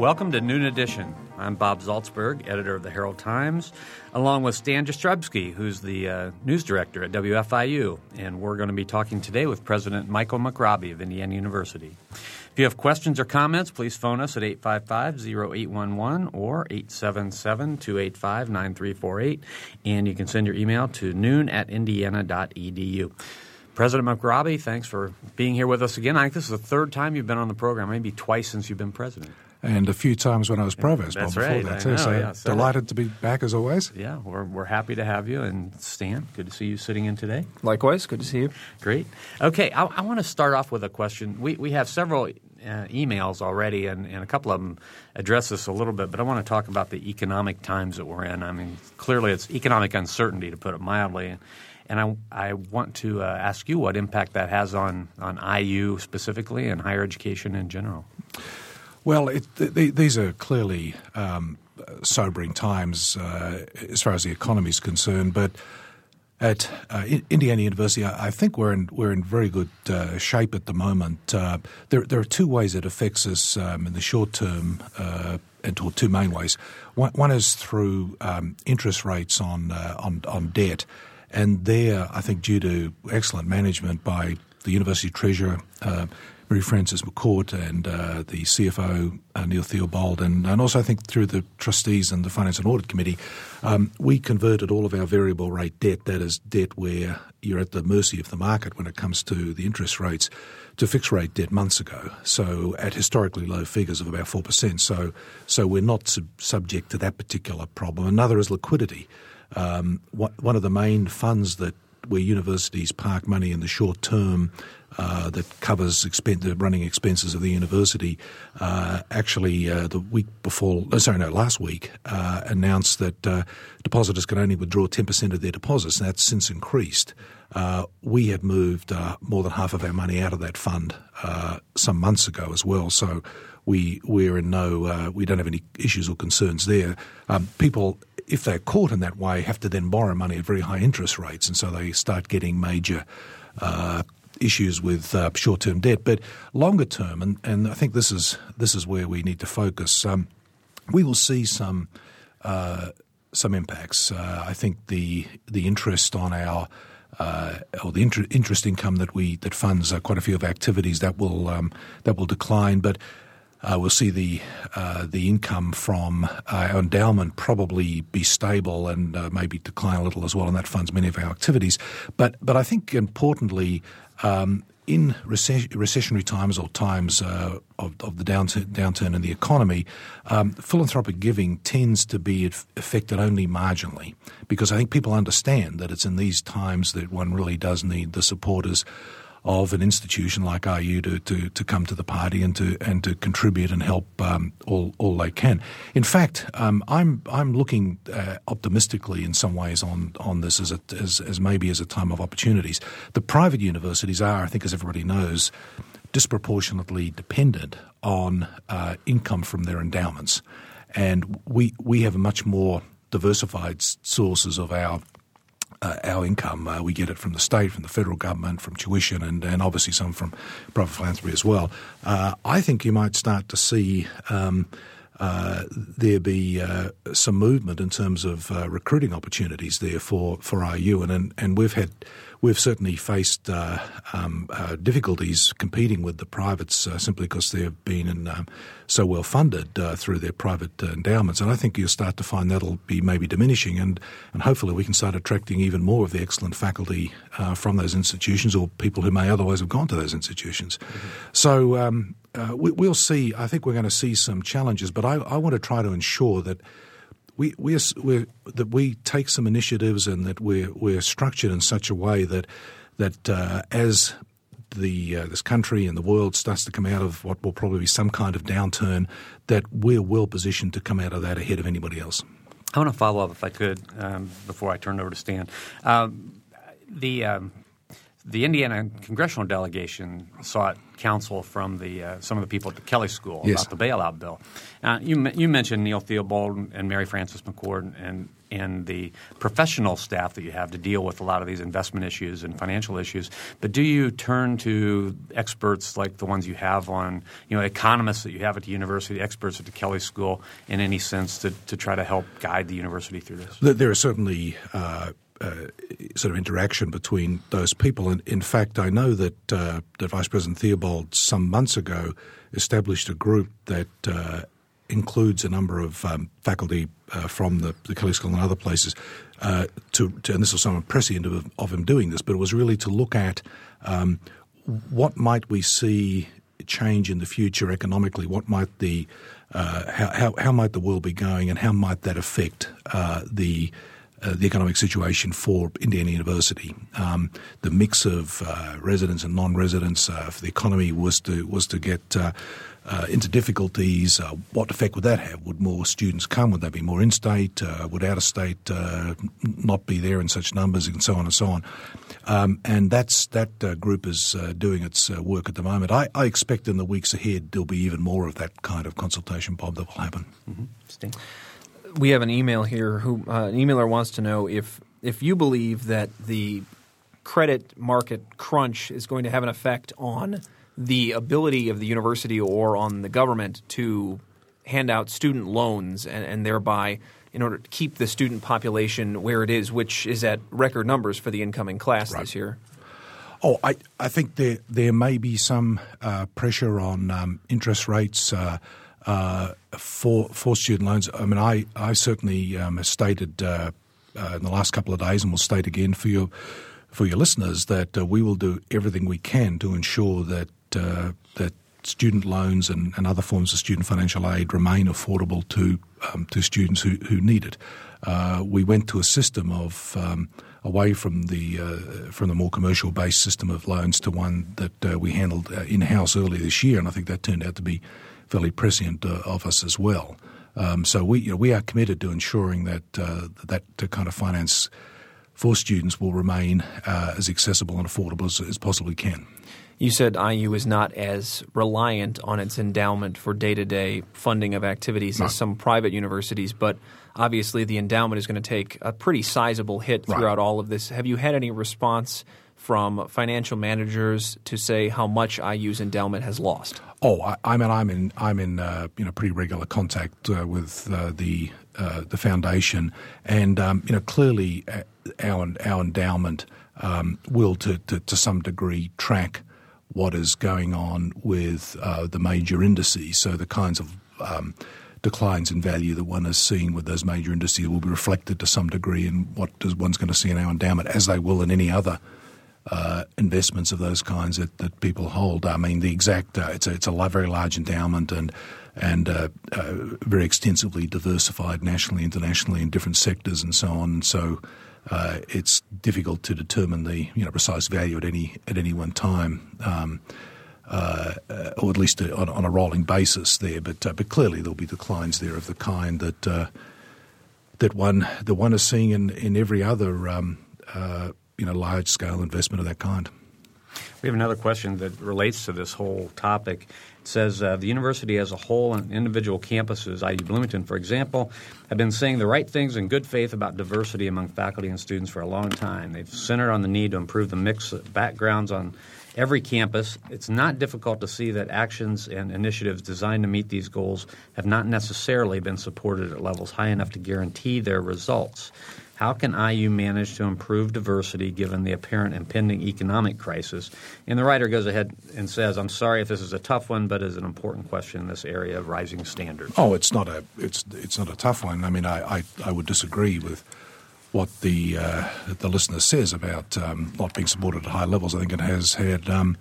Welcome to Noon Edition. I'm Bob Zaltsberg, editor of the Herald Times, along with Stan Jastrzebski, who's the uh, news director at WFIU. And we're going to be talking today with President Michael McRobbie of Indiana University. If you have questions or comments, please phone us at 855-0811 or 877-285-9348. And you can send your email to noon at indiana.edu. President McRobbie, thanks for being here with us again. I think this is the third time you've been on the program, maybe twice since you've been president and a few times when I was provost. That's before right. That I too. know, so yeah, so- delighted to be back as always. Yeah, we're, we're happy to have you. And Stan, good to see you sitting in today. Likewise, good to see you. Great. Okay, I, I want to start off with a question. We, we have several uh, emails already, and, and a couple of them address this a little bit, but I want to talk about the economic times that we're in. I mean, clearly it's economic uncertainty, to put it mildly. And I, I want to uh, ask you what impact that has on, on IU specifically and higher education in general. Well, it, th- these are clearly um, sobering times uh, as far as the economy is concerned, but at uh, Indiana University, I, think we're in we're in very good uh, shape at the moment. Uh, there there are two ways it affects us um, in the short term, uh, and or two main ways. One, one is through um, interest rates on uh, on on debt, and there I think due to excellent management by the university treasurer. Mary Frances McCourt and uh, the CFO uh, Neil Theobald, and, and also I think through the trustees and the Finance and Audit Committee, um, we converted all of our variable rate debt, that is debt where you're at the mercy of the market when it comes to the interest rates, to fixed rate debt months ago. So at historically low figures of about four percent. So so we're not sub- subject to that particular problem. Another is liquidity. Um, one of the main funds that where universities park money in the short term uh, that covers expen- the running expenses of the university. Uh, actually, uh, the week before, oh, sorry, no, last week, uh, announced that depositors can only withdraw 10% of their deposits, and that's since increased. We have moved more than half of our money out of that fund some months ago as well. So we we're in no uh, we don't have any issues or concerns there. Um, people, if they're caught in that way, have to then borrow money at very high interest rates, and so they start getting major. Uh, issues with uh, short-term debt, but longer term, and, and I think this is this is where we need to focus. Um, we will see some uh, some impacts. Uh, I think the the interest on our uh, or the inter- interest income that we that funds uh, quite a few of activities that will um, that will decline, but. Uh, we'll see the the income from endowment probably be stable and maybe decline a little as well, and that funds many of our activities. But but I think importantly, um, in recess- recessionary times or times uh, of, of the downturn, downturn in the economy, um, philanthropic giving tends to be aff- affected only marginally because I think people understand that it's in these times that one really does need the supporters of an institution like IU to, to, to come to the party and to and to contribute and help um, all all they can. In fact, um, I'm I'm looking uh, optimistically in some ways on on this as, a, as as maybe as a time of opportunities. The private universities are, I think, as everybody knows, disproportionately dependent on uh, income from their endowments, and we we have much more diversified sources of our uh, our income. Uh, we get it from the state, from the federal government, from tuition, and, and obviously some from private philanthropy as well. Uh, I think you might start to see um, uh, there be uh, some movement in terms of uh, recruiting opportunities there for, for IU, and, and and we've had we've certainly faced uh, um, uh, difficulties competing with the privates uh, simply because they've been in, um, so well funded uh, through their private uh, endowments. And I think you'll start to find that'll be maybe diminishing, and, and hopefully we can start attracting even more of the excellent faculty uh, from those institutions or people who may otherwise have gone to those institutions. So um, uh, we, we'll see. I think we're going to see some challenges, but I, I want to try to ensure that we we're, that we take some initiatives and that we're we're structured in such a way that that uh, as the uh, this country and the world starts to come out of what will probably be some kind of downturn, that we're well positioned to come out of that ahead of anybody else. I want to follow up, if I could, um, before I turn over to Stan. Um, the um, the Indiana congressional delegation sought counsel from the uh, some of the people at the Kelley School Yes. about the bailout bill. Uh, you you mentioned Neil Theobald and Mary Frances McCourt, and and the professional staff that you have to deal with a lot of these investment issues and financial issues. But do you turn to experts like the ones you have on, you know, economists that you have at the university, experts at the Kelley School, in any sense to, to try to help guide the university through this? There are certainly uh, uh, sort of interaction between those people. And in fact, I know that, uh, that Vice President Theobald some months ago established a group that uh, includes a number of um, faculty uh, from the, the Kelley School and other places. Uh, to, to, and this was somewhat prescient of, of, him doing this, but it was really to look at um, what might we see change in the future economically. What might the uh, how, how, how might the world be going, and how might that affect the uh, the economic situation for Indiana University. Um, the mix of uh, residents and non-residents, uh, if the economy was to was to get uh, uh, into difficulties, uh, what effect would that have? Would more students come? Would they be more in-state? would out-of-state not be there in such numbers, and so on and so on? Um, and that's that group is doing its work at the moment. I, I, expect in the weeks ahead there'll be even more of that kind of consultation, Bob, that will happen. Mm-hmm we have an email here who uh, an emailer wants to know if if you believe that the credit market crunch is going to have an effect on the ability of the university or on the government to hand out student loans and, and thereby in order to keep the student population where it is, which is at record numbers for the incoming class right. this year. Oh, I, I think there there may be some uh, pressure on um, interest rates. Uh, uh, for for student loans. I mean, I I certainly um, have stated uh, uh, in the last couple of days, and will state again for your for your listeners that uh, we will do everything we can to ensure that uh, that student loans and, and, other forms of student financial aid remain affordable to um, to students who, who need it. Uh, we went to a system of um, away from the from the more commercial based system of loans to one that we handled in house earlier this year, and I think that turned out to be fairly prescient uh, of us as well. Um, so we you know, we are committed to ensuring that uh, that kind of finance for students will remain uh, as accessible and affordable as, as possibly can. You said IU is not as reliant on its endowment for day to day funding of activities right. as some private universities, but obviously the endowment is going to take a pretty sizable hit throughout right. all of this. Have you had any response from financial managers to say how much IU's endowment has lost? Oh, I, I mean, I'm in I'm in uh, you know pretty regular contact uh, with uh, the uh, the foundation, and um, you know clearly uh, our our endowment um, will to, to, to some degree track what is going on with uh, the major indices. So the kinds of um, declines in value that one is seeing with those major indices will be reflected to some degree in what one's going to see in our endowment, as they will in any other uh, investments of those kinds that, that people hold. I mean, the exact uh, it's a it's a very large endowment and and uh, uh, very extensively diversified nationally, internationally in different sectors and so on. And so uh, it's difficult to determine the you know precise value at any at any one time. Um, uh, or at least on, on, a rolling basis there, but but clearly there'll be declines there of the kind that that one that one is seeing in, in every other um, you know large scale investment of that kind. We have another question that relates to this whole topic. It says uh, the university as a whole and individual campuses, IU Bloomington, for example, have been saying the right things in good faith about diversity among faculty and students for a long time. They've centered on the need to improve the mix of backgrounds on every campus. It's not difficult to see that actions and initiatives designed to meet these goals have not necessarily been supported at levels high enough to guarantee their results. How can IU manage to improve diversity given the apparent impending economic crisis? And the writer goes ahead and says, "I'm sorry if this is a tough one, but it's an important question in this area of rising standards." Oh, it's not a it's it's not a tough one. I mean, I I, I would disagree with what the uh, the listener says about um, not being supported at high levels. I think it has had um,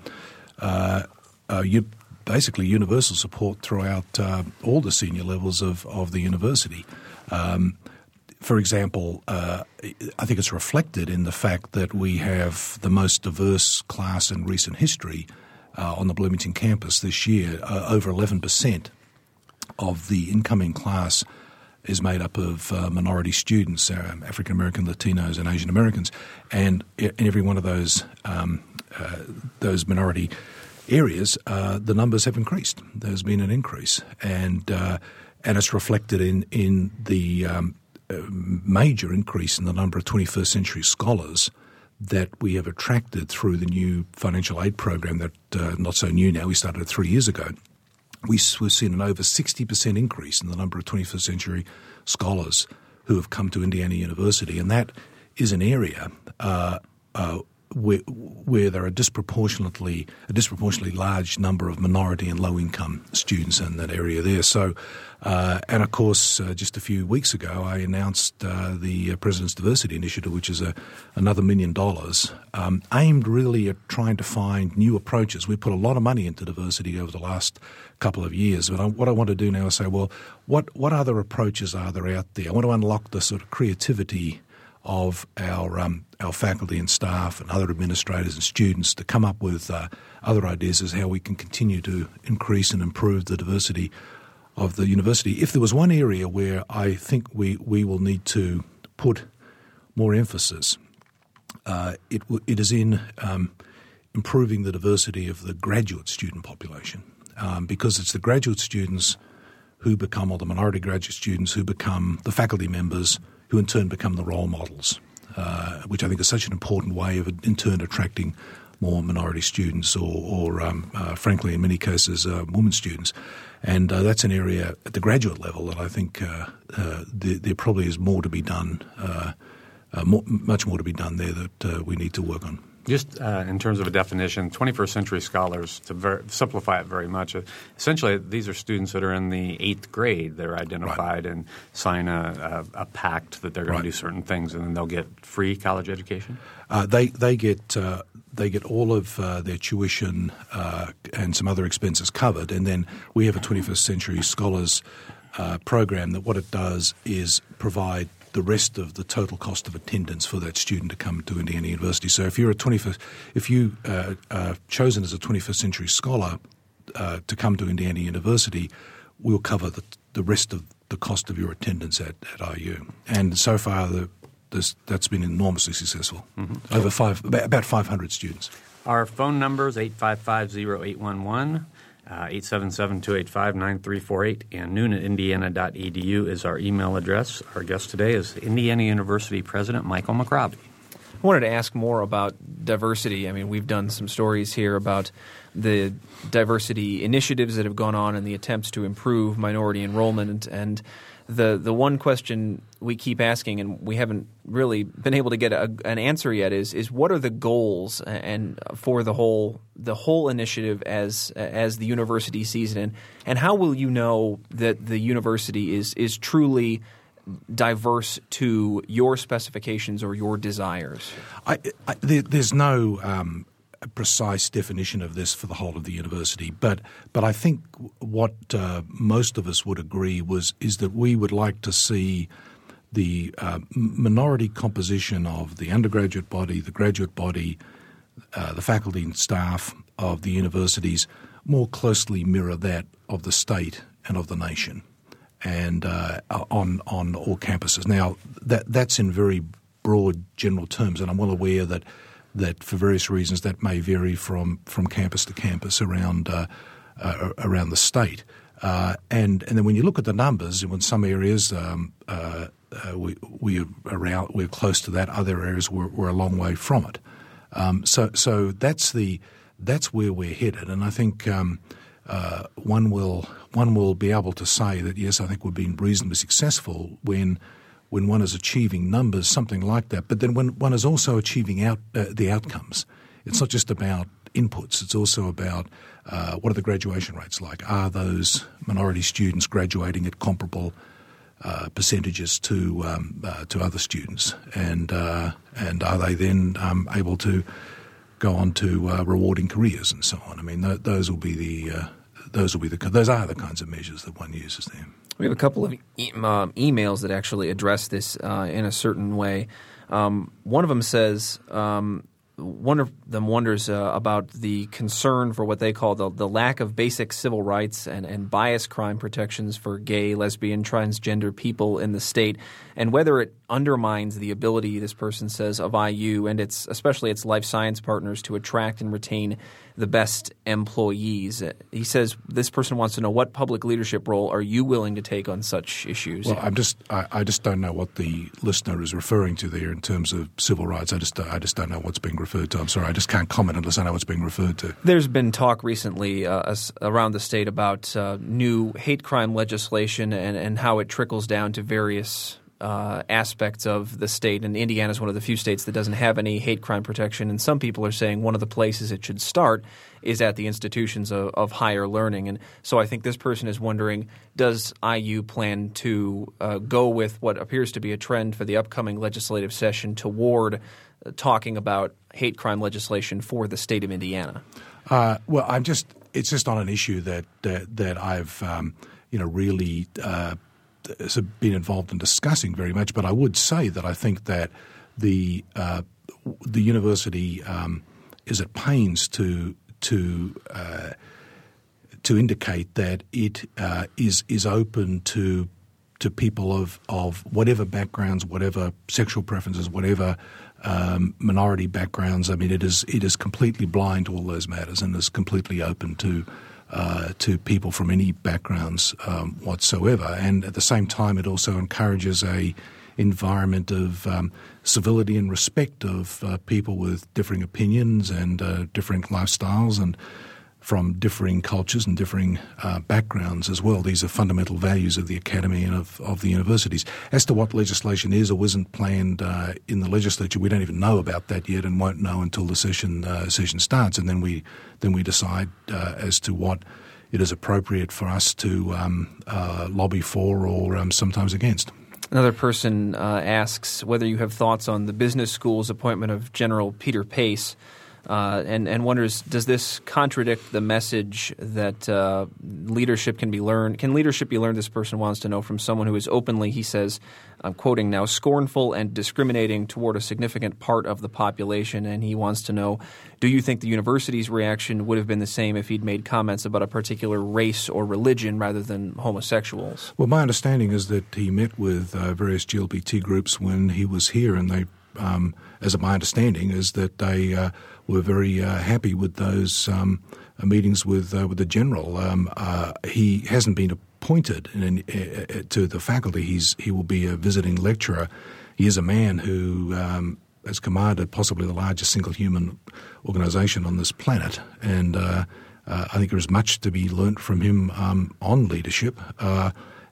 uh, uh, you, basically universal support throughout uh, all the senior levels of of the university. Um, for example, uh, I think it's reflected in the fact that we have the most diverse class in recent history uh, on the Bloomington campus this year. Uh, over 11% of the incoming class is made up of uh, minority students, uh, African American, Latinos, and Asian Americans, and in every one of those um, uh, those minority areas, the numbers have increased. There's been an increase, and and it's reflected in in the um, major increase in the number of 21st century scholars that we have attracted through the new financial aid program that uh, not so new now. We started it three years ago. We, we've seen an over 60% increase in the number of 21st century scholars who have come to Indiana University, and that is an area uh, uh, where, where there are disproportionately a disproportionately large number of minority and low income students in that area there. So, uh, and of course, uh, just a few weeks ago, I announced uh, the uh, President's Diversity Initiative, which is a, another million dollars um, aimed really at trying to find new approaches. We put a lot of money into diversity over the last couple of years, but I, what I want to do now is say, well, what what other approaches are there out there? I want to unlock the sort of creativity of our um, our faculty and staff and other administrators and students to come up with uh, other ideas as how we can continue to increase and improve the diversity of the university. If there was one area where I think we, we will need to put more emphasis, uh, it, it is in um, improving the diversity of the graduate student population um, because it's the graduate students who become, or the minority graduate students who become the faculty members – who in turn become the role models, uh, which I think is such an important way of in turn attracting more minority students or, or um, uh, frankly, in many cases, uh, women students. And uh, that's an area at the graduate level that I think uh, uh, there, there, probably is more to be done, more, much more to be done there that we need to work on. Just uh, in terms of a definition, 21st century scholars, to ver- simplify it very much, uh, essentially these are students that are in the eighth grade. They're identified right. and sign a, a, a, pact that they're going right. to do certain things, and then they'll get free college education. Uh, they they get uh, they get all of uh, their tuition uh, and some other expenses covered, and then we have a 21st century scholars program that what it does is provide the rest of the total cost of attendance for that student to come to Indiana University. So if you're a 21st, if you uh, are chosen as a 21st century scholar uh, to come to Indiana University, we'll cover the, the rest of the cost of your attendance at, at IU. And so far, the, this, that's been enormously successful. Mm-hmm. Over five, about 500 students. Our phone number is 855 0811. Uh, 877-285-9348 and noon at indiana.edu is our email address. Our guest today is Indiana University President Michael McRobbie. I wanted to ask more about diversity. I mean, we've done some stories here about the diversity initiatives that have gone on and the attempts to improve minority enrollment and the the one question we keep asking and we haven't really been able to get a, an answer yet is is what are the goals and for the whole the whole initiative as as the university sees it and, and how will you know that the university is is truly diverse to your specifications or your desires? I, I, there, there's no um, a precise definition of this for the whole of the university, but but I think what uh, most of us would agree was is that we would like to see the uh, minority composition of the undergraduate body, the graduate body, uh, the faculty and staff of the universities more closely mirror that of the state and of the nation, and uh, on on all campuses. Now that that's in very broad general terms, and I'm well aware that that for various reasons that may vary from, from campus to campus around uh, uh, around the state. Uh, and and then when you look at the numbers, in some areas um, uh, uh, we we are around we're close to that. Other areas we're, we're a long way from it. Um, so so that's the that's where we're headed, and I think um, uh, one will one will be able to say that yes, I think we've been reasonably successful when when one is achieving numbers, something like that. But then when one is also achieving out uh, the outcomes, it's not just about inputs. It's also about uh, what are the graduation rates like? Are those minority students graduating at comparable uh, percentages to um, uh, to other students, and uh, and are they then um, able to go on to uh, rewarding careers and so on? I mean, th- those will be the those will be the those are the kinds of measures that one uses there. We have a couple of e- uh, emails that actually address this uh, in a certain way. Um, one of them says, um, one of them wonders uh, about the concern for what they call the, the lack of basic civil rights and, and bias crime protections for gay, lesbian, transgender people in the state, and whether it undermines the ability, this person says, of IU and its especially its life science partners to attract and retain the best employees. He says this person wants to know what public leadership role are you willing to take on such issues? Well, I'm just I, I just don't know what the listener is referring to there in terms of civil rights. I just I just don't know what's being referred to. I'm sorry, I just can't comment unless I know what's being referred to. There's been talk recently uh, around the state about uh, new hate crime legislation and, and how it trickles down to various uh, aspects of the state, and Indiana is one of the few states that doesn't have any hate crime protection. And some people are saying one of the places it should start is at the institutions of, of higher learning. And so I think this person is wondering does IU plan to uh, go with what appears to be a trend for the upcoming legislative session toward uh, talking about hate crime legislation for the state of Indiana? Uh, well, I'm just it's just not an issue that that, that I've um, you know really uh, been involved in discussing very much, but I would say that I think that the uh, the university um, is at pains to to uh, to indicate that it uh, is is open to to people of of whatever backgrounds, whatever sexual preferences, whatever um, minority backgrounds. I mean, it is it is completely blind to all those matters and is completely open to uh, to people from any backgrounds um, whatsoever. And at the same time, it also encourages a environment of um, civility and respect of uh, people with differing opinions and uh, different lifestyles and from differing cultures and differing uh, backgrounds as well. These are fundamental values of the academy and of, of the universities. As to what legislation is or isn't planned uh, in the legislature, we don't even know about that yet, and won't know until the session uh, session starts, and then we then we decide uh, as to what it is appropriate for us to um, uh, lobby for or um, sometimes against. Another person uh, asks whether you have thoughts on the business school's appointment of General Peter Pace uh, and, and wonders does this contradict the message that uh, leadership can be learned? Can leadership be learned? This person wants to know from someone who is openly, he says, I'm quoting now, scornful and discriminating toward a significant part of the population. And he wants to know do you think the university's reaction would have been the same if he'd made comments about a particular race or religion rather than homosexuals? Well, my understanding is that he met with uh, various GLBT groups when he was here, and they, um, as of my understanding, is that they uh, were very uh, happy with those um, uh, meetings with uh, with the general. Um, uh, he hasn't been appointed in, uh, to the faculty. He's he will be a visiting lecturer. He is a man who um, has commanded possibly the largest single human organisation on this planet, and uh, I think there is much to be learnt from him um, on leadership.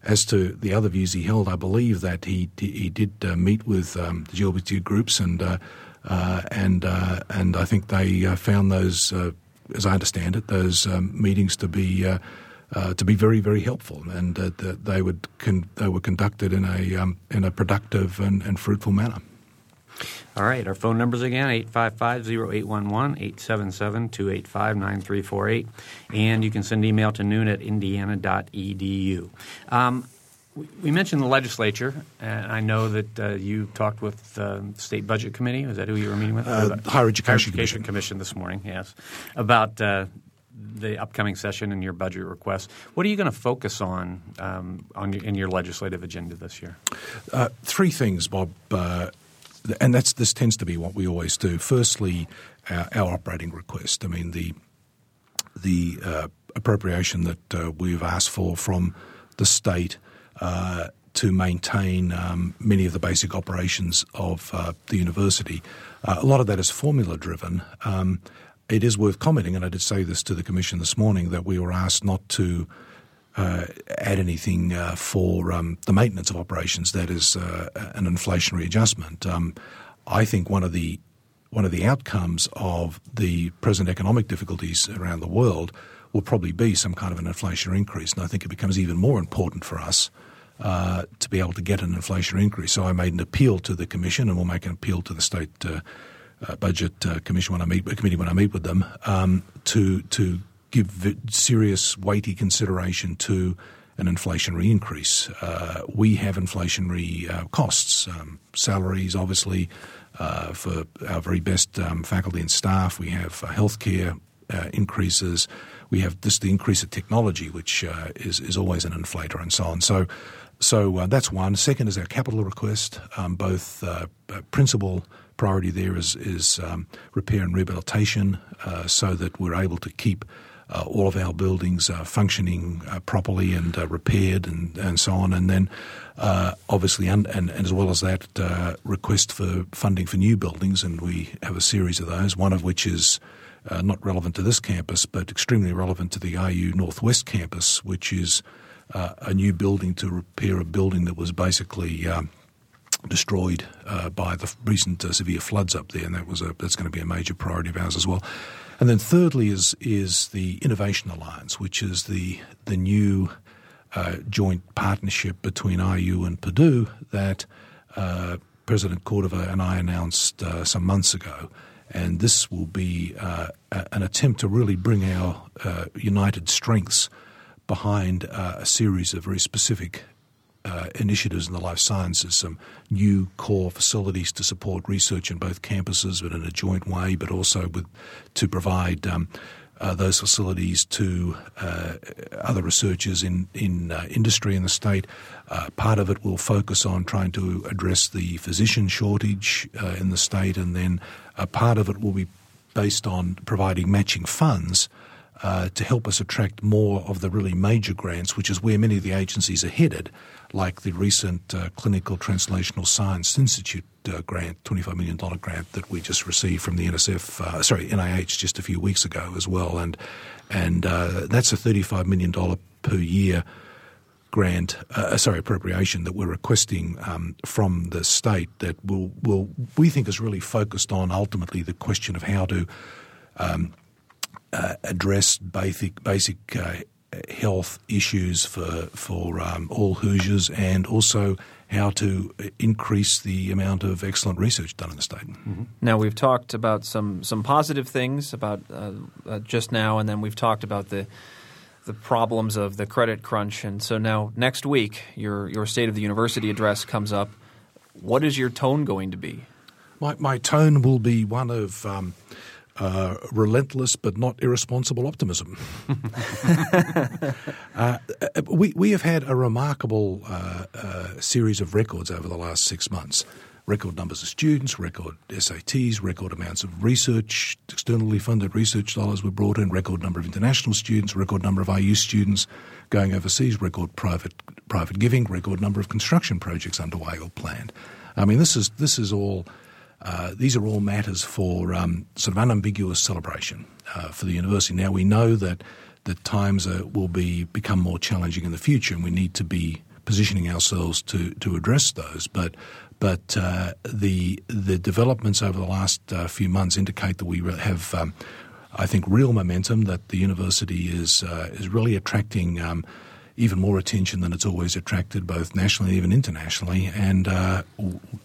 As to the other views he held, I believe that he he did uh, meet with um, the GLBT groups and uh, uh, and uh, and I think they uh, found those, as I understand it, those um, meetings to be to be very very helpful, and that they would con- they were conducted in a um, in a productive and, and fruitful manner. All right, our phone numbers again 855 0811 877 285 9348. And you can send email to noon at indiana.edu. Um, we mentioned the legislature, and I know that uh, you talked with the state budget committee. Was that who you were meeting with? Uh, Higher Education, Higher Education Commission. Commission. this morning. Yes, about uh, the upcoming session and your budget requests. What are you going to focus on um, on your, in your legislative agenda this year? Uh, three things, Bob, uh, and that's this tends to be what we always do. Firstly, our, our operating request. I mean the the uh, appropriation that we've asked for from the state uh, to maintain um, many of the basic operations of uh, the university. Uh, a lot of that is formula driven. Um, it is worth commenting, and I did say this to the Commission this morning, that we were asked not to uh, add anything uh, for um, the maintenance of operations. That is uh, an inflationary adjustment. Um, I think one of the one of the outcomes of the present economic difficulties around the world will probably be some kind of an inflationary increase, and I think it becomes even more important for us uh, to be able to get an inflation increase. So I made an appeal to the commission, and we'll make an appeal to the state uh, uh, budget uh, commission when I meet committee when I meet with them um, to to give serious weighty consideration to an inflationary increase. Uh, we have inflationary uh, costs, um, salaries, obviously, uh, for our very best um, faculty and staff. We have uh, healthcare increases. We have just the increase of technology, which is is always an inflator, and so on. So. So that's one. Second is our capital request. Um, both principal priority there is, is um, repair and rehabilitation, so that we're able to keep uh, all of our buildings uh, functioning uh, properly and uh, repaired and, and so on. And then, uh, obviously, and, and, as well as that, uh, request for funding for new buildings. And we have a series of those, one of which is not relevant to this campus, but extremely relevant to the IU Northwest campus, which is a new building to repair a building that was basically. Um, destroyed uh, by the recent uh, severe floods up there, and that was a, that's going to be a major priority of ours as well. And then thirdly is is the Innovation Alliance, which is the the new uh, joint partnership between IU and Purdue that uh, President Cordova and I announced uh, some months ago. And this will be uh, an attempt to really bring our uh, united strengths behind uh, a series of very specific uh, initiatives in the life sciences, some new core facilities to support research in both campuses, but in a joint way, but also with, to provide um, uh, those facilities to uh, other researchers in in uh, industry in the state. Uh, part of it will focus on trying to address the physician shortage uh, in the state, and then a part of it will be based on providing matching funds uh, to help us attract more of the really major grants, which is where many of the agencies are headed, like the recent uh, Clinical Translational Science Institute uh, grant, $25 million grant that we just received from the NSF, uh, sorry, NIH just a few weeks ago as well. And, and uh, that's a $35 million per year grant, uh, sorry, appropriation that we're requesting um, from the state that will, will, we think is really focused on ultimately the question of how to um, uh, address basic basic uh, health issues for for um, all Hoosiers, and also how to increase the amount of excellent research done in the state. Mm-hmm. Now we've talked about some some positive things about uh, uh, just now, and then we've talked about the the problems of the credit crunch, and so now next week your your state of the university address comes up. What is your tone going to be? My my tone will be one of um, uh, relentless but not irresponsible optimism. uh, we, we have had a remarkable uh, uh, series of records over the last six months. Record numbers of students, record SATs, record amounts of research, externally funded research dollars were brought in, record number of international students, record number of IU students going overseas, record private private giving, record number of construction projects underway or planned. I mean, this is this is all uh, these are all matters for um, sort of unambiguous celebration uh, for the university. Now we know that that times are, will be become more challenging in the future, and we need to be positioning ourselves to to address those. But but uh, the the developments over the last uh, few months indicate that we have. Um, I think real momentum that the university is uh, is really attracting um, even more attention than it's always attracted, both nationally and even internationally. And uh,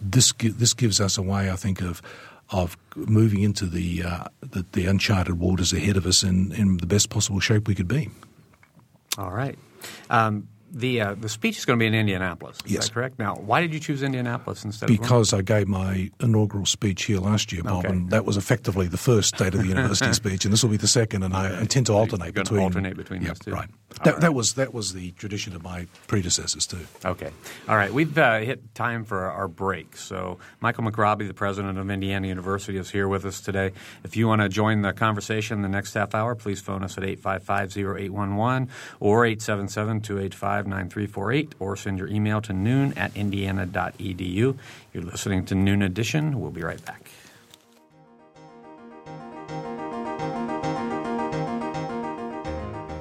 this this gives us a way, I think, of of moving into the, uh, the, the uncharted waters ahead of us in, in the best possible shape we could be. All right. Um, the uh, the speech is going to be in Indianapolis. Is yes. that correct? Now, why did you choose Indianapolis instead? Of Because I gave my inaugural speech here last year, Bob, okay. and that was effectively the first State of the University speech, and this will be the second. And I intend to alternate between alternate between yeah, those two. Right. That, right. that, was that was the tradition of my predecessors too. Okay. All right. We've uh, hit time for our break. So Michael McRobbie, the president of Indiana University, is here with us today. If you want to join the conversation the next half hour, please phone us at 855-0811 or 877-285-9348 or send your email to noon at indiana.edu. You're listening to Noon Edition. We'll be right back.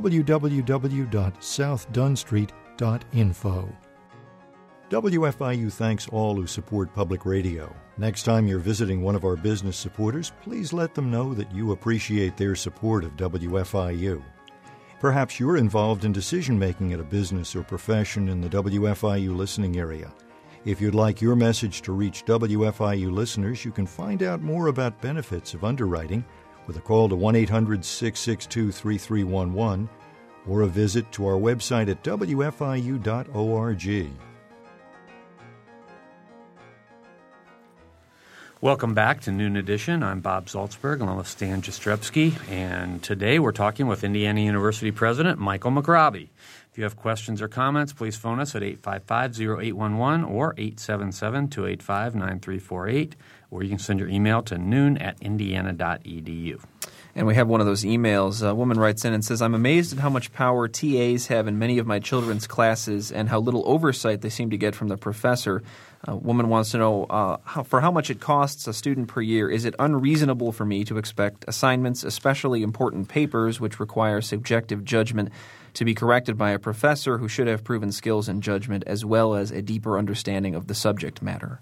www.southdunstreet.com wfiu.info. WFIU thanks all who support public radio. Next time you're visiting one of our business supporters, please let them know that you appreciate their support of WFIU. Perhaps you're involved in decision making at a business or profession in the WFIU listening area. If you'd like your message to reach WFIU listeners, you can find out more about benefits of underwriting with a call to 1 800 662 3311 or a visit to our website at WFIU.org. Welcome back to Noon Edition. I'm Bob Zaltsberg along with Stan Jastrzebski, and today we're talking with Indiana University President Michael McRobbie. If you have questions or comments, please phone us at 855-0811 or 877-285-9348, or you can send your email to noon at indiana.edu. And we have one of those emails. A woman writes in and says, I'm amazed at how much power TAs have in many of my children's classes and how little oversight they seem to get from the professor. A woman wants to know uh, how, for how much it costs a student per year. Is it unreasonable for me to expect assignments, especially important papers, which require subjective judgment, to be corrected by a professor who should have proven skills and judgment as well as a deeper understanding of the subject matter?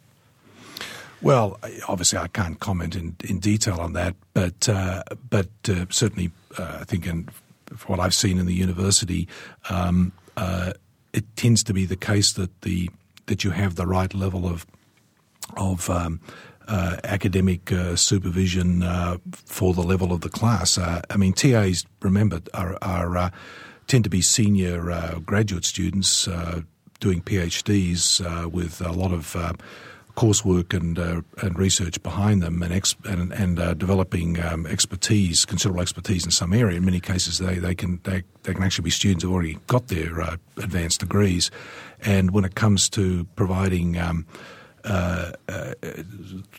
Well, obviously, I can't comment in, in detail on that, but uh, but uh, certainly, uh, I think, and from what I've seen in the university, um, uh, it tends to be the case that the that you have the right level of of um, uh, academic uh, supervision for the level of the class. I mean, TAs, remember, are, are tend to be senior graduate students doing PhDs with a lot of coursework and uh, and research behind them and ex- and, and uh, developing um, expertise, considerable expertise in some area. In many cases, they, they can they, they can actually be students who've already got their uh, advanced degrees. And when it comes to providing um, uh, uh,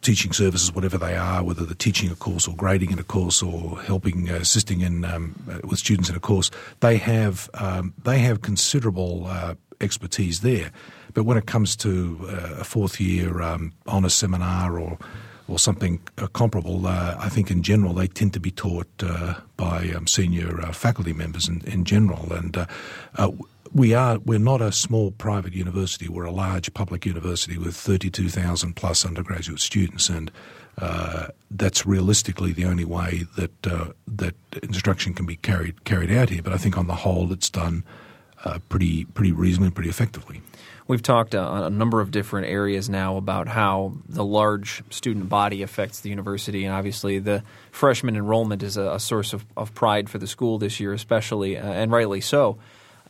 teaching services, whatever they are, whether they're teaching a course or grading in a course or helping uh, assisting in um, with students in a course, they have um, they have considerable expertise there. But when it comes to uh, a fourth year um, honours seminar or or something uh, comparable, uh, I think in general they tend to be taught uh, by um, senior uh, faculty members in, in general. And uh, we are we're not a small private university. We're a large public university with thirty two thousand plus undergraduate students, and that's realistically the only way that that instruction can be carried carried out here. But I think on the whole, it's done pretty pretty reasonably, pretty effectively. We've talked uh, on a number of different areas now about how the large student body affects the university, and obviously the freshman enrollment is a, a source of, of, pride for the school this year, especially, uh, and rightly so.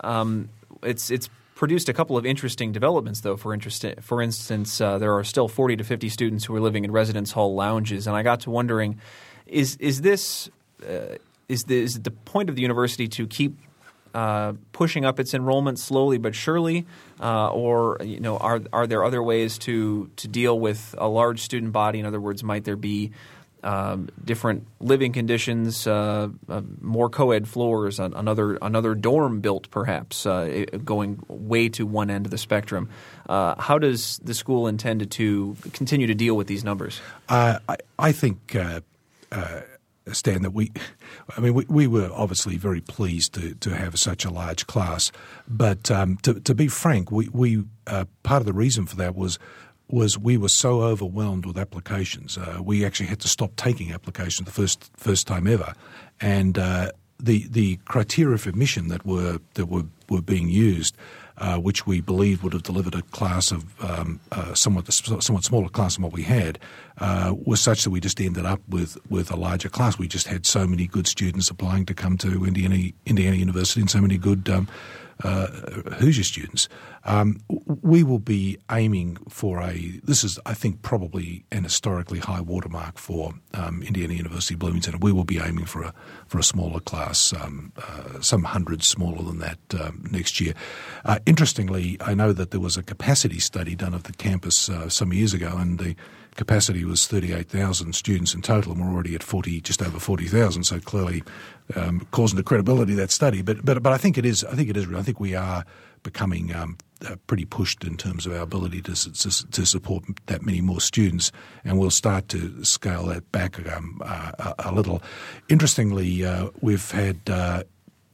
Um, it's it's produced a couple of interesting developments, though. For interest, for instance, uh, there are still 40 to 50 students who are living in residence hall lounges, and I got to wondering, is is this uh, is the, is the point of the university to keep uh, pushing up its enrollment slowly but surely, uh, or you know, are are there other ways to to deal with a large student body? In other words, might there be um, different living conditions, uh, uh more co-ed floors, another another dorm built, perhaps uh, going way to one end of the spectrum. how does the school intend to continue to deal with these numbers? I, I think Stan, that we, I mean, we, we were obviously very pleased to, to have such a large class, but um, to, to be frank, we, we uh, part of the reason for that was was we were so overwhelmed with applications. Uh, we actually had to stop taking applications the first first time ever, and uh, the the criteria for admission that were that were were being used uh, which we believe would have delivered a class of um, uh, somewhat somewhat smaller class than what we had, uh, was such that we just ended up with with a larger class. We just had so many good students applying to come to Indiana Indiana University, and so many good um, uh, Hoosier students. Um, we will be aiming for a. This is, I think, probably an historically high watermark for um, Indiana University Bloomington. We will be aiming for a for a smaller class, um, uh, some hundreds smaller than that um, next year. Uh, interestingly, I know that there was a capacity study done of the campus uh, some years ago, and the capacity was 38,000 students in total, and we're already at 40, just over 40,000. So clearly, um, causing the credibility of that study. But but but I think it is. I think it is. I think we are becoming um, uh, pretty pushed in terms of our ability to, to, to support that many more students, and we'll start to scale that back um, uh, a, a, little. Interestingly, uh, we've had uh,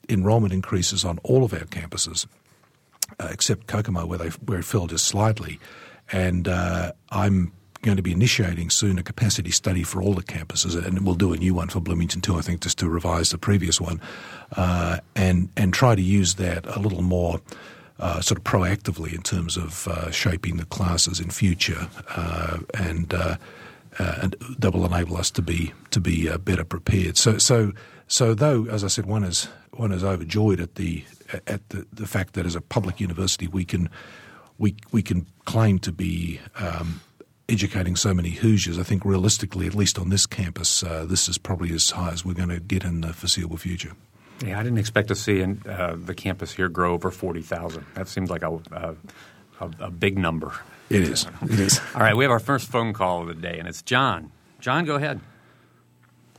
enrolment increases on all of our campuses. uh, except Kokomo, where they where it fell just slightly. And uh, I'm going to be initiating soon a capacity study for all the campuses, and we'll do a new one for Bloomington too. I think just to revise the previous one, uh, and and try to use that a little more. Uh, sort of proactively in terms of uh, shaping the classes in future, uh, and, uh, and that will enable us to be to be better prepared. So so so though, as I said, one is one is overjoyed at the at the, the fact that as a public university we can we we can claim to be um, educating so many Hoosiers. I think realistically, at least on this campus, uh, this is probably as high as we're going to get in the foreseeable future. Yeah, I didn't expect to see in, uh, the campus here grow over forty thousand. That seems like a, a, a big number. It is. It is. All right, we have our first phone call of the day, and it's John. John, go ahead.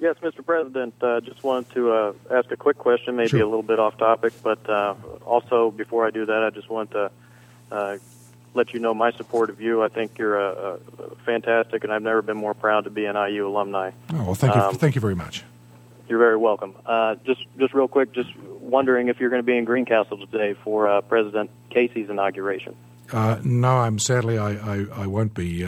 Yes, Mr. President. Uh, just wanted to uh, ask a quick question, maybe sure. a little bit off topic, but uh, also before I do that, I just want to uh, let you know my support of you. I think you're a, a fantastic, and I've never been more proud to be an IU alumni. Oh well, thank you. Um, thank you very much. You're very welcome. Uh, just, just real quick, just wondering if you're going to be in Greencastle today for uh, President Casey's inauguration. no, I'm sadly I, I, I won't be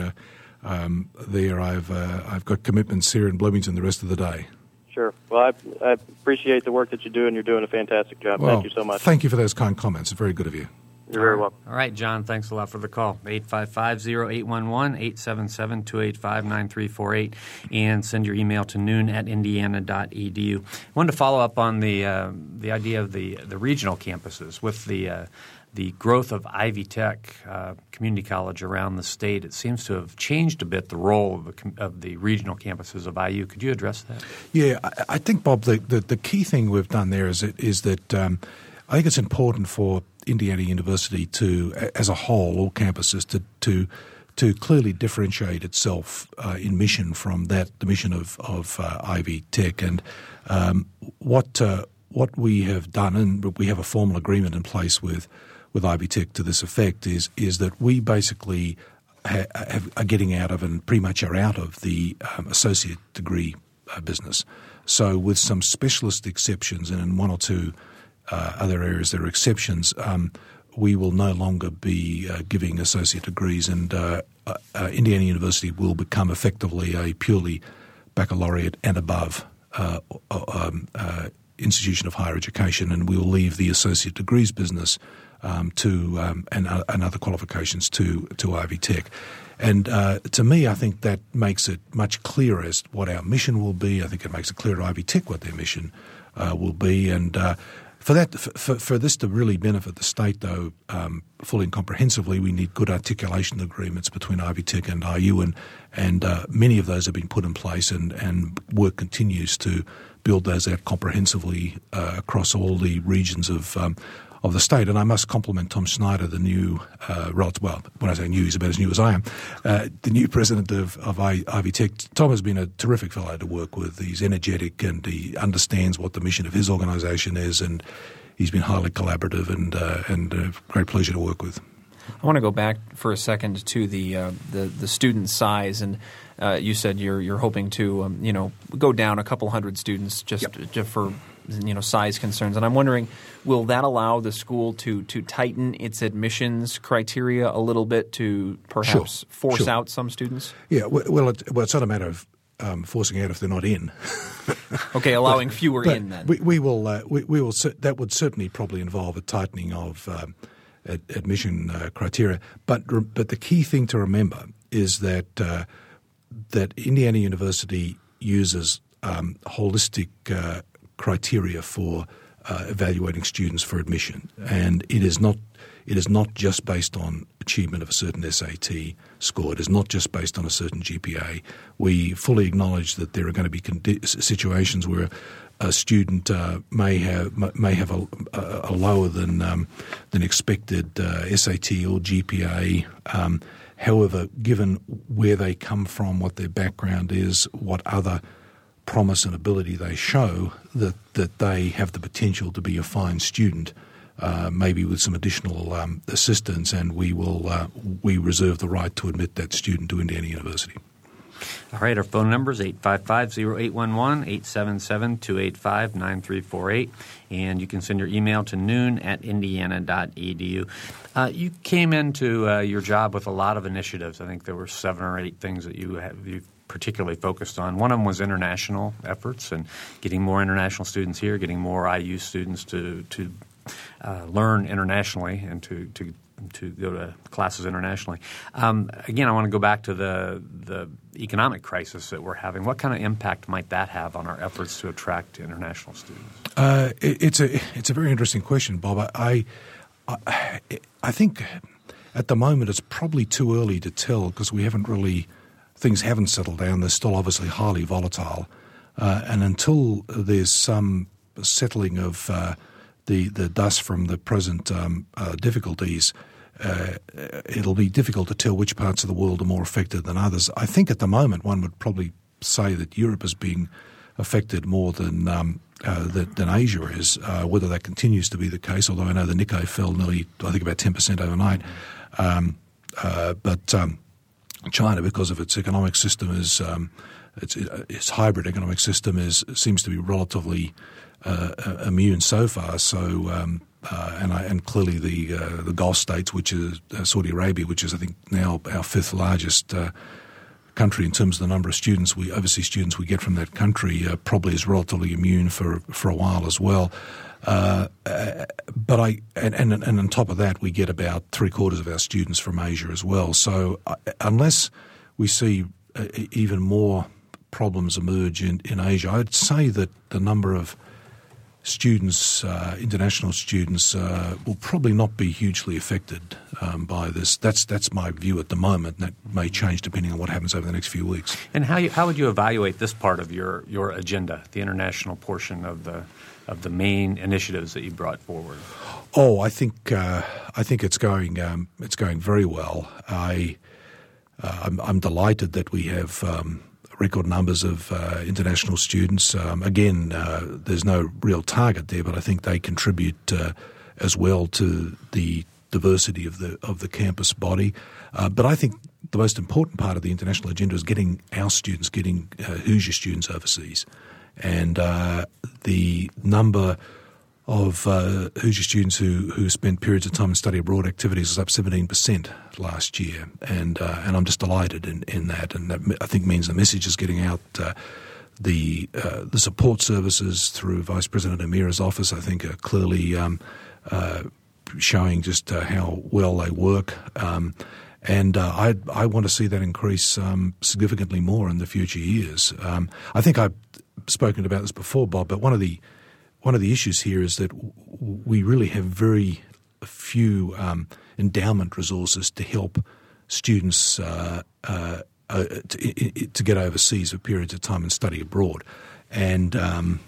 um, there. I've uh, I've got commitments here in Bloomington the rest of the day. Sure. Well, I, I appreciate the work that you do, and you're doing a fantastic job. Well, thank you so much. Thank you for those kind comments. Very good of you. You're very welcome. All right, John, thanks a lot for the call. 855-0811, 877-285-9348, and send your email to noon at indiana.edu. I wanted to follow up on the uh, the idea of the, the regional campuses with the uh, the growth of Ivy Tech uh, Community College around the state, it seems to have changed a bit the role of the, of the regional campuses of IU. Could you address that? Yeah, I, I think, Bob, the, the, the, key thing we've done there is, it, is that um, I think it's important for Indiana University to, as a whole, all campuses, to, to to clearly differentiate itself uh, in mission from that the mission of of uh, Ivy Tech and um, what uh, what we have done and we have a formal agreement in place with with Ivy Tech to this effect is is that we basically ha- have, are getting out of and pretty much are out of the um, associate degree uh, business. So with some specialist exceptions and in one or two uh, other areas there are exceptions, um, we will no longer be uh, giving associate degrees, and uh, uh, uh, Indiana University will become effectively a purely baccalaureate and above um, institution of higher education, and we will leave the associate degrees business um, to um, and, uh, and, other qualifications to to Ivy Tech. And uh, to me, I think that makes it much clearer as what our mission will be. I think it makes it clear to Ivy Tech what their mission uh, will be. And uh, for that, for, for, this to really benefit the state, though, um, fully and comprehensively, we need good articulation agreements between Ivy Tech and IU, and and uh, many of those have been put in place, and and work continues to build those out comprehensively uh, across all the regions of um, of the state. And I must compliment Tom Snyder, the new, uh, well, when I say new, he's about as new as I am, uh, the new president of, of Ivy Tech. Tom has been a terrific fellow to work with. He's energetic and he understands what the mission of his organisation is, and he's been highly collaborative and, uh, and a great pleasure to work with. I want to go back for a second to the uh, the, the student size, and uh, you said you're you're hoping to um, you know go down a couple hundred students just, yep. just for you know size concerns, and I'm wondering, will that allow the school to to tighten its admissions criteria a little bit to perhaps sure. force sure. out some students? Yeah, well, it, well, it's not a matter of um, forcing out if they're not in. okay, allowing but, fewer but in then. We, we will. Uh, we, we, will. That would certainly probably involve a tightening of um, ad- admission uh, criteria. But but the key thing to remember is that uh, that Indiana University uses um, holistic uh, criteria for uh, evaluating students for admission, and it is not it is not just based on achievement of a certain SAT score. It is not just based on a certain GPA. We fully acknowledge that there are going to be condi- situations where a student uh, may have may have a, a lower than um, than expected uh, SAT or GPA. Um, however, given where they come from, what their background is, what other promise and ability they show that, that they have the potential to be a fine student, uh, maybe with some additional um, assistance, and we will uh, we reserve the right to admit that student to Indiana University. All right, our phone number is 855-0811, 877-285-9348, and you can send your email to noon at indiana.edu. Uh, you came into uh, your job with a lot of initiatives. I think there were seven or eight things that you have you particularly focused on. One of them was international efforts and getting more international students here, getting more IU students to to uh, learn internationally and to, to to go to classes internationally. Um, again, I want to go back to the the economic crisis that we're having. What kind of impact might that have on our efforts to attract international students? Uh, it, it's a it's a very interesting question, Bob. I I, I think at the moment it's probably too early to tell because we haven't really things haven't settled down. They're still obviously highly volatile, uh, and until there's some settling of uh, the the dust from the present um, uh, difficulties, uh, it'll be difficult to tell which parts of the world are more affected than others. I think at the moment one would probably say that Europe is being affected more than um, uh, than, Asia is. Uh, whether that continues to be the case, although I know the Nikkei fell nearly, I think about ten percent overnight, um, uh, but um, China, because of its economic system, is um, its, its hybrid economic system is seems to be relatively uh, immune so far. So, um, uh, and, I, and clearly the uh, the Gulf states, which is uh, Saudi Arabia, which is I think now our fifth largest uh, country in terms of the number of students we overseas students we get from that country, uh, probably is relatively immune for for a while as well. But I and, and, and on top of that, we get about three quarters of our students from Asia as well. So unless we see even more problems emerge in, in Asia, I'd say that the number of students, uh, international students, uh, will probably not be hugely affected um, by this. That's that's my view at the moment. That may change depending on what happens over the next few weeks. And how you, how would you evaluate this part of your, your agenda, the international portion of the of the main initiatives that you brought forward? Oh, I think uh, I think it's going um, it's going very well. I uh, I'm, I'm, delighted that we have. Um, record numbers of uh, international students. Um, again, uh, there's no real target there, but I think they contribute uh, as well to the diversity of the of the campus body. Uh, but I think the most important part of the international agenda is getting our students, getting Hoosier students overseas, and uh, the number of uh, Hoosier students who, who spent periods of time in study abroad activities was up 17% last year. And, uh, and I'm just delighted in, in that. And that I think means the message is getting out. Uh, the, uh, the support services through Vice President O'Meara's office, I think, are clearly um, uh, showing just uh, how well they work. Um, and I, I want to see that increase um, significantly more in the future years. Um, I think I've spoken about this before, Bob, but one of the one of the issues here is that we really have very few um, endowment resources to help students uh, uh, uh, to, to, get overseas for periods of time and study abroad. And um,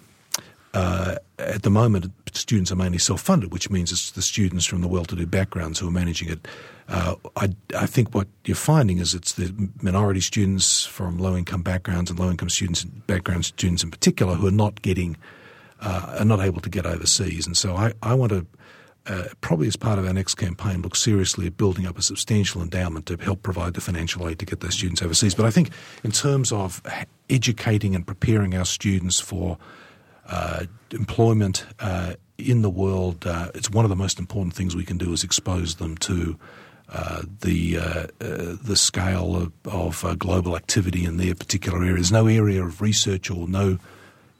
uh, at the moment, students are mainly self-funded, which means it's the students from the well-to-do backgrounds who are managing it. Uh, I, I, think what you're finding is it's the minority students from low-income backgrounds and low-income students, background students in particular, who are not getting – uh, are not able to get overseas. And so I, I want to, uh, probably as part of our next campaign, look seriously at building up a substantial endowment to help provide the financial aid to get those students overseas. But I think in terms of educating and preparing our students for employment uh, in the world, uh, it's one of the most important things we can do is expose them to uh, the uh, uh, the scale of, of uh, global activity in their particular area. There's no area of research or no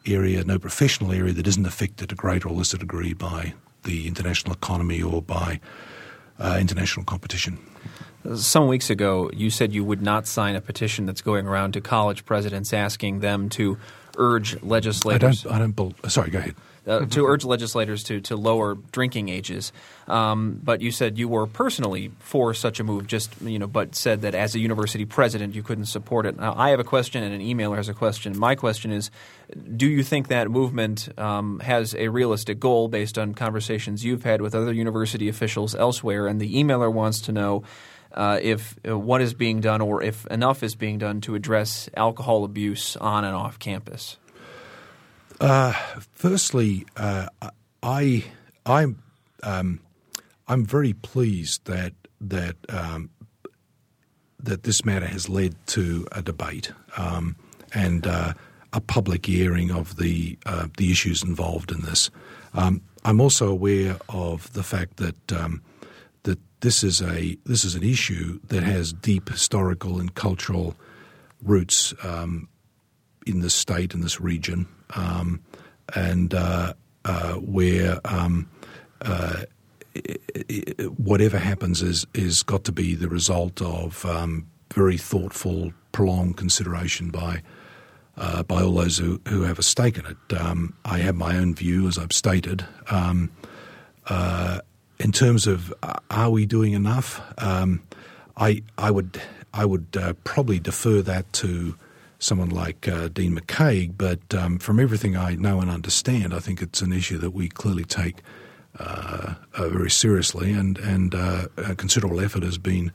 area, no professional area that isn't affected to greater or lesser degree by the international economy or by uh, international competition. Some weeks ago, you said you would not sign a petition that's going around to college presidents asking them to urge legislators. I don't. I don't. Sorry, go ahead uh, to urge legislators to, to lower drinking ages. Um, but you said you were personally for such a move, just you know, but said that as a university president you couldn't support it. Now, I have a question, and an emailer has a question. My question is, do you think that movement um, has a realistic goal based on conversations you've had with other university officials elsewhere? And the emailer wants to know. Uh, if uh, what is being done or if enough is being done to address alcohol abuse on and off campus. Uh, firstly, uh, I I'm um, I'm very pleased that that um, that this matter has led to a debate um, and uh, a public hearing of the uh, the issues involved in this. Um, I'm also aware of the fact that um, that this is a this is an issue that has deep historical and cultural roots um, in this state in this region, um, and uh, uh, where um, uh, whatever happens is is got to be the result of um, very thoughtful, prolonged consideration by uh, by all those who, who have a stake in it. Um, I have my own view, as I've stated. Um, uh, in terms of uh, are we doing enough, um, I I would I would uh, probably defer that to someone like uh, Dean McKaig. But um, from everything I know and understand, I think it's an issue that we clearly take uh, uh, very seriously, and and uh, a considerable effort has been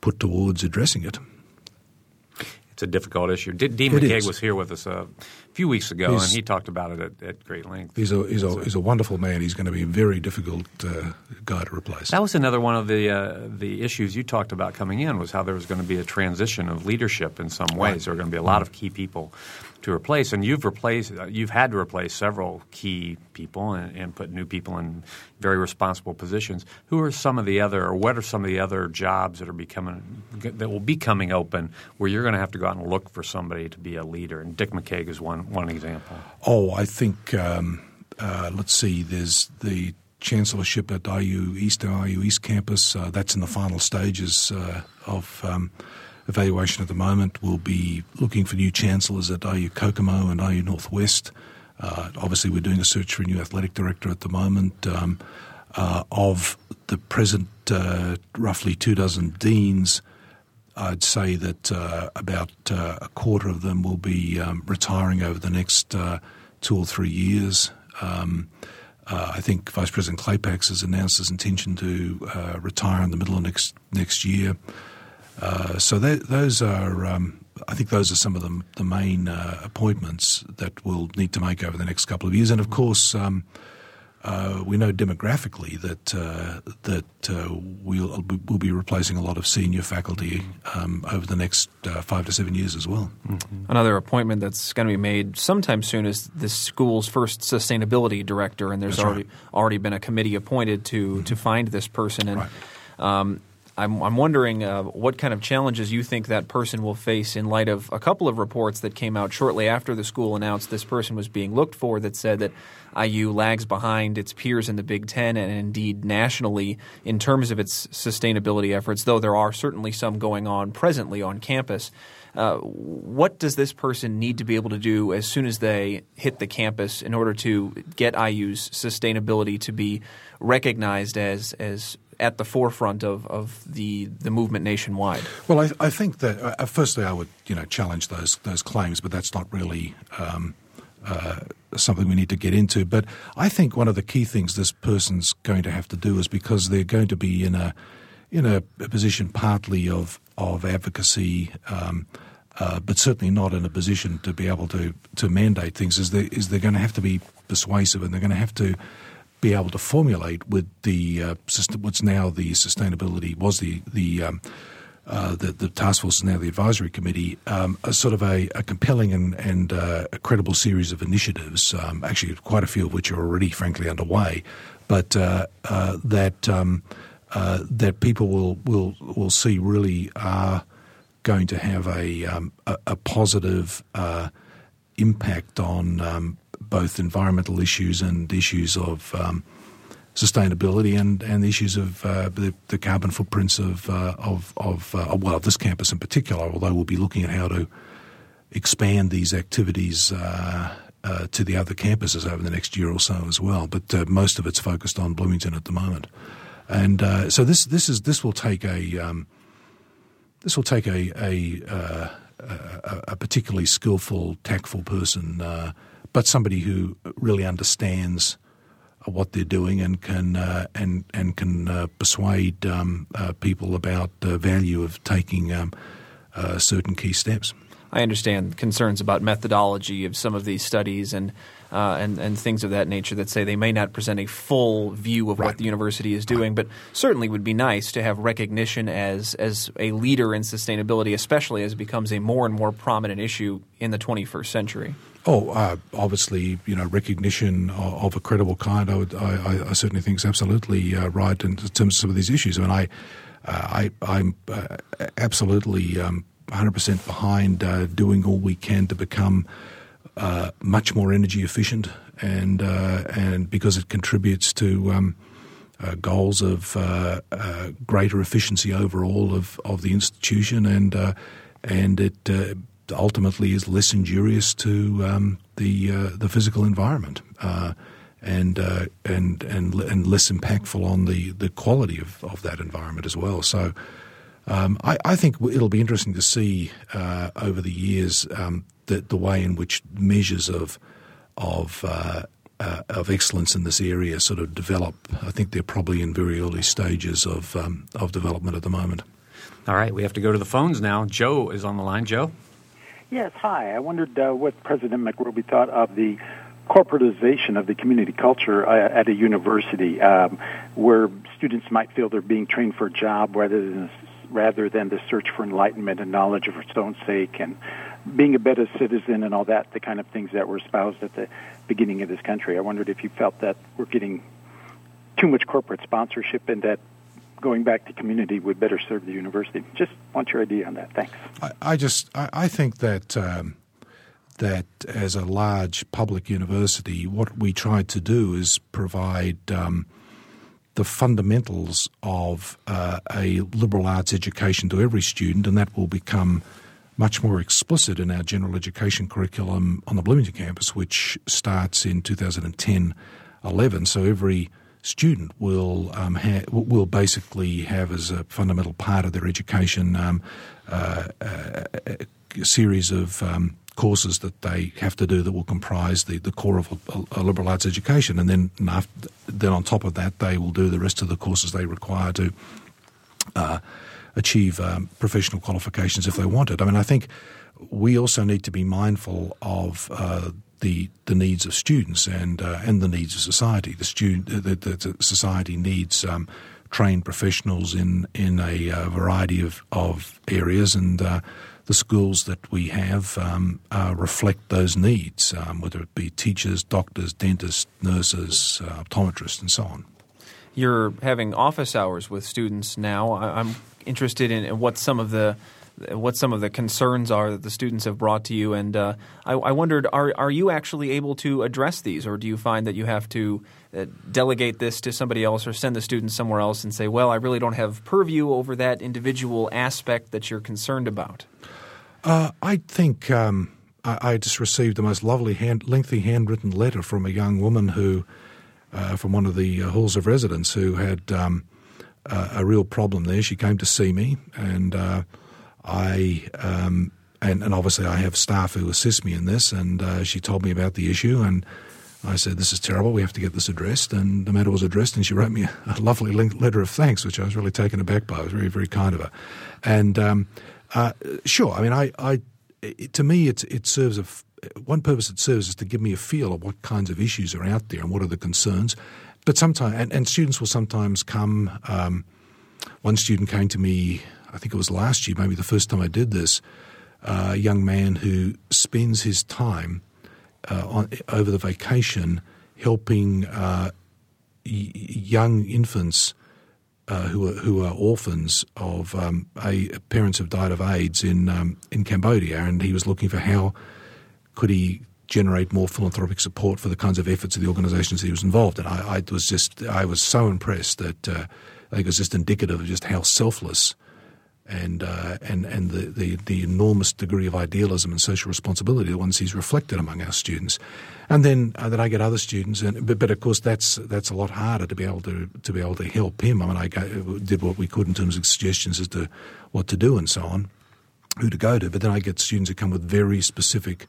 put towards addressing it. It's a difficult issue. Dean It McKaig is. was here with us few weeks ago, He's- and he talked about it at, at great length. He's a he's a, he's a wonderful man. He's going to be a very difficult uh, guy to replace. That was another one of the uh, the issues you talked about coming in was how there was going to be a transition of leadership in some ways. There were going to be a lot of key people to replace, and you've replaced uh, you've had to replace several key people and, and put new people in very responsible positions. Who are some of the other, or what are some of the other jobs that are becoming that will be coming open where you're going to have to go out and look for somebody to be a leader? And Dick McKaig is one one example. Oh, I think um, uh, let's see. There's the chancellorship at IU East, IU East campus. Uh, that's in the final stages uh, of um, evaluation at the moment. We'll be looking for new chancellors at IU Kokomo and IU Northwest. Uh, obviously, we're doing a search for a new athletic director at the moment. Um, uh, of the present uh, roughly two dozen deans, I'd say that uh, about uh, a quarter of them will be um, retiring over the next uh, two or three years. Um, uh, I think Vice President Clapacs has announced his intention to uh, retire in the middle of next next year. Uh, so that, those are, um, I think, those are some of the, the main uh, appointments that we'll need to make over the next couple of years. And of course, um, uh, we know demographically that uh, that uh, we'll we'll be replacing a lot of senior faculty um, over the next uh, five to seven years as well. Another appointment that's going to be made sometime soon is the school's first sustainability director, and there's That's already right. already been a committee appointed to to find this person. And Right. um, I'm, I'm wondering uh, what kind of challenges you think that person will face in light of a couple of reports that came out shortly after the school announced this person was being looked for that said that IU lags behind its peers in the Big Ten and indeed nationally in terms of its sustainability efforts, though there are certainly some going on presently on campus. Uh, what does this person need to be able to do as soon as they hit the campus in order to get IU's sustainability to be recognized as as at the forefront of, of the the movement nationwide? Well, I, I think that uh, firstly, I would you know challenge those those claims, but that's not really um, uh, something we need to get into. But I think one of the key things this person's going to have to do is because they're going to be in a in a, a position partly of of advocacy. Um, uh, but certainly not in a position to be able to, to mandate things. Is they is they're going to have to be persuasive, and they're going to have to be able to formulate with the uh, system, what's now the sustainability was the the um, uh, the, the task force is now the advisory committee, um, a sort of a, a compelling and, and uh, a credible series of initiatives, um, actually quite a few of which are already frankly underway, but uh, uh, that um, uh, that people will, will will see really are going to have a um, a, a positive impact on um, both environmental issues and issues of um, sustainability and, and issues of uh, the, the carbon footprints of uh, of, of uh, well of this campus in particular. Although we'll be looking at how to expand these activities uh, uh, to the other campuses over the next year or so as well. But uh, most of it's focused on Bloomington at the moment, and so this this is this will take a um, this will take a a, a, a particularly skillful, tactful person, but somebody who really understands uh, what they're doing and can uh, and and can uh, persuade um, uh, people about the value of taking um, uh, certain key steps. I understand concerns about methodology of some of these studies, and uh, and and things of that nature that say they may not present a full view of Right. what the university is doing, but certainly would be nice to have recognition as as a leader in sustainability, especially as it becomes a more and more prominent issue in the 21st century. Oh, uh, obviously, you know, recognition of, of a credible kind. I would, I, I- certainly think is absolutely uh, right in terms of some of these issues. I mean, I, uh, I, I'm uh, absolutely um, 100% behind uh, doing all we can to become uh, much more energy efficient, and and because it contributes to. Um, uh, goals of uh, uh, greater efficiency overall of, of the institution, and and it ultimately is less injurious to um, the uh, the physical environment, uh, and uh, and and and less impactful on the, the quality of, of that environment as well. So. Um, I, I think it'll be interesting to see uh, over the years um, the, the way in which measures of of uh, uh, of excellence in this area sort of develop. I think they're probably in very early stages of um, of development at the moment. All right, we have to go to the phones now. Joe is on the line. Joe? Yes, hi. I wondered uh, what President McRobbie thought of the corporatization of the community culture uh, at a university, um, where students might feel they're being trained for a job rather than rather than the search for enlightenment and knowledge for its own sake, and being a better citizen and all that, the kind of things that were espoused at the beginning of this country. I wondered if you felt that we're getting too much corporate sponsorship and that going back to community would better serve the university. Just want your idea on that. Thanks. I, I just I, I think that um, that as a large public university, what we try to do is provide um, the fundamentals of uh, a liberal arts education to every student, and that will become much more explicit in our general education curriculum on the Bloomington campus, which starts in 2010 11. So every student will um, ha- will basically have as a fundamental part of their education um, uh, a, a series of um, courses that they have to do that will comprise the, the core of a, a liberal arts education, and then after, then on top of that, they will do the rest of the courses they require to uh, achieve um, professional qualifications if they want it. I mean, I think we also need to be mindful of uh, the the needs of students and uh, and the needs of society. The student the, the, the society needs um, trained professionals in in a uh, variety of of areas and. Uh, the schools that we have um, uh, reflect those needs, um, whether it be teachers, doctors, dentists, nurses, uh, optometrists, and so on. You're having office hours with students now. I'm interested in in what some of the what some of the concerns are that the students have brought to you, and uh, I, I wondered: are are you actually able to address these, or do you find that you have to uh, delegate this to somebody else, or send the students somewhere else and say, "Well, I really don't have purview over that individual aspect that you're concerned about"? Uh, I think um, I, just received the most lovely, hand, lengthy handwritten letter from a young woman who, uh, from one of the uh, halls of residence, who had um, a, a real problem there. She came to see me, and uh, I. Um, and, and obviously, I have staff who assist me in this, and uh, she told me about the issue, and I said, "This is terrible. We have to get this addressed." And the matter was addressed, and she wrote me a, lovely letter of thanks, which I was really taken aback by. It was very, very kind of her. And um, uh, sure, I mean, I, I it, to me, it's, it serves a f- one purpose. It serves is to give me a feel of what kinds of issues are out there and what are the concerns. But sometimes, and, and students will sometimes come. Um, one student came to me, I think it was last year, maybe the first time I did this. A young man who spends his time uh, on, over the vacation helping uh, y- young infants uh, who are who are orphans of um, a parents have died of AIDS in um, in Cambodia, and he was looking for how could he generate more philanthropic support for the kinds of efforts of the organisations he was involved in. I, I was just I was so impressed that uh, I think it was just indicative of just how selfless and uh, and and the, the the enormous degree of idealism and social responsibility that one sees reflected among our students, and then uh, that I get other students, and but, but of course that's that's a lot harder to be able to to be able to help him. I mean, I did what we could in terms of suggestions as to what to do and so on, who to go to, but then I get students who come with very specific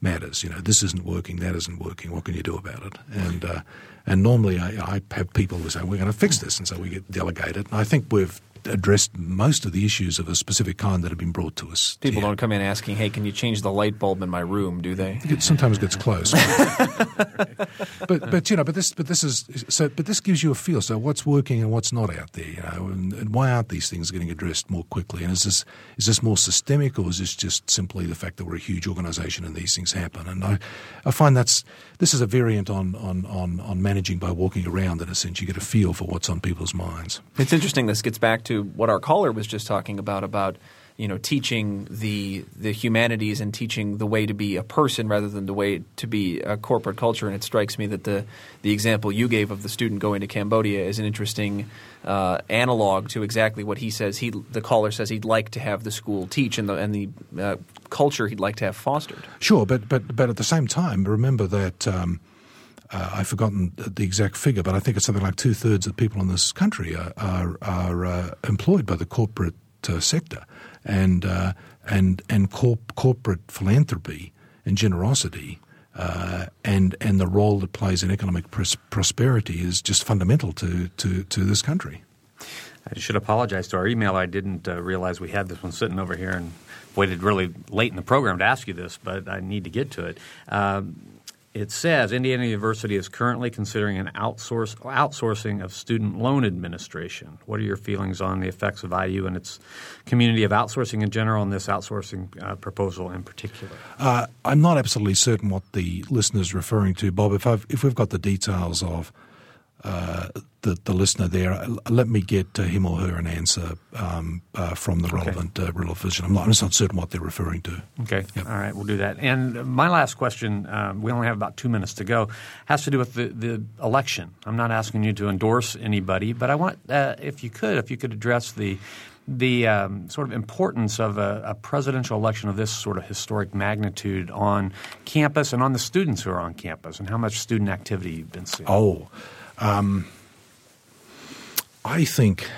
matters. You know, this isn't working, that isn't working. What can you do about it? And uh, and normally I, I have people who say we're going to fix this, and so we get delegated. And I think we've addressed most of the issues of a specific kind that have been brought to us. People Yeah. don't come in asking, "Hey, can you change the light bulb in my room?" Do they? It sometimes gets close. but but you know, but this but this is so. But this gives you a feel. So what's working and what's not out there, you know, and, and why aren't these things getting addressed more quickly? And is this is this more systemic, or is this just simply the fact that we're a huge organisation and these things happen? And I, I find that's this is a variant on on on on managing by walking around. In a sense, you get a feel for what's on people's minds. It's interesting. This gets back to what our caller was just talking about about you know teaching the the humanities and teaching the way to be a person rather than the way to be a corporate culture. And it strikes me that the the example you gave of the student going to Cambodia is an interesting uh, analog to exactly what he says. He the caller says he'd like to have the school teach and the and the uh, culture he'd like to have fostered. Sure, but but but at the same time, remember that. Um, uh, I've forgotten the exact figure, but I think it's something like two thirds of people in this country are are, are uh, employed by the corporate uh, sector, and uh, and and corp- corporate philanthropy and generosity. Uh, and and the role it plays in economic pros- prosperity is just fundamental to, to, to this country. I should apologize to our email. I didn't uh, realize we had this one sitting over here and waited really late in the program to ask you this, but I need to get to it. Um, it says Indiana University is currently considering an outsource, outsourcing of student loan administration. What are your feelings on the effects of IU and its community of outsourcing in general and this outsourcing uh, proposal in particular? Uh, I'm not absolutely certain what the listener is referring to, Bob. If, I've, if we've got the details of uh, the, the listener there, let me get uh, him or her an answer um, uh, from the relevant uh, relevant physician. I'm, not, I'm just not certain what they're referring to. Okay. Yep. All right. We'll do that. And my last question, um, we only have about two minutes to go, has to do with the, the election. I'm not asking you to endorse anybody, but I want, uh, if you could, if you could address the the um, sort of importance of a, a presidential election of this sort of historic magnitude on campus and on the students who are on campus, and how much student activity you've been seeing. Oh, um, I think.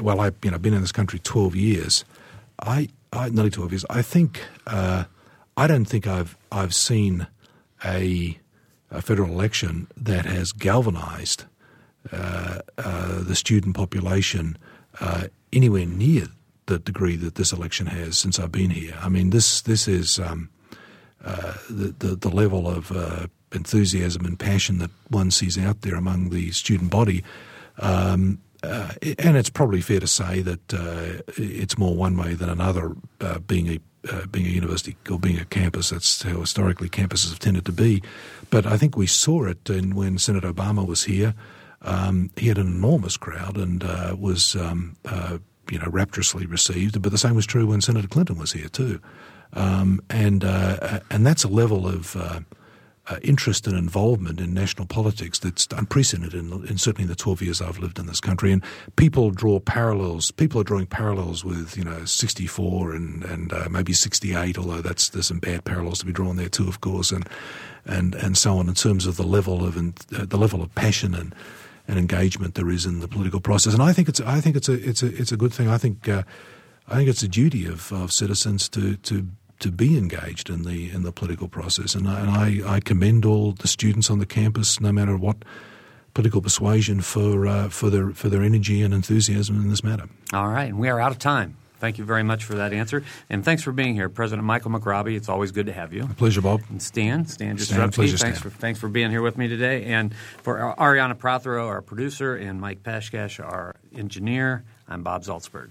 Well, I've you know been in this country twelve years. I, I nearly twelve years. I think uh, I don't think I've I've seen a, a federal election that has galvanised uh, uh, the student population uh, anywhere near the degree that this election has since I've been here. I mean, this this is um, uh, the, the the level of uh, enthusiasm and passion that one sees out there among the student body. Um, uh, and it's probably fair to say that uh, it's more one way than another, uh, being a uh, being a university or being a campus. That's how historically campuses have tended to be. But I think we saw it in, when Senator Obama was here. Um, he had an enormous crowd and uh, was um, uh, you know rapturously received. But the same was true when Senator Clinton was here too. Um, and and that's a level of uh, interest and involvement in national politics that's unprecedented in, in certainly in the 12 years I've lived in this country. And people draw parallels. People are drawing parallels with you know 64 and and uh, maybe 68, although that's there's some bad parallels to be drawn there too, of course, and and and so on in terms of the level of uh, the level of passion and and engagement there is in the political process. And I think it's I think it's a it's a it's a good thing. I think. Uh, I think it's a duty of, of citizens to, to to be engaged in the in the political process, and I, and I, I commend all the students on the campus, no matter what political persuasion, for uh, for their for their energy and enthusiasm in this matter. All right, and we are out of time. Thank you very much for that answer, and thanks for being here, President Michael McRobbie. It's always good to have you. Pleasure, Bob. And Stan, Stan pleasure, thanks Stan. for thanks for being here with me today, and for Arianna Prothero, our producer, and Mike Pashkash, our engineer. I'm Bob Zaltsberg.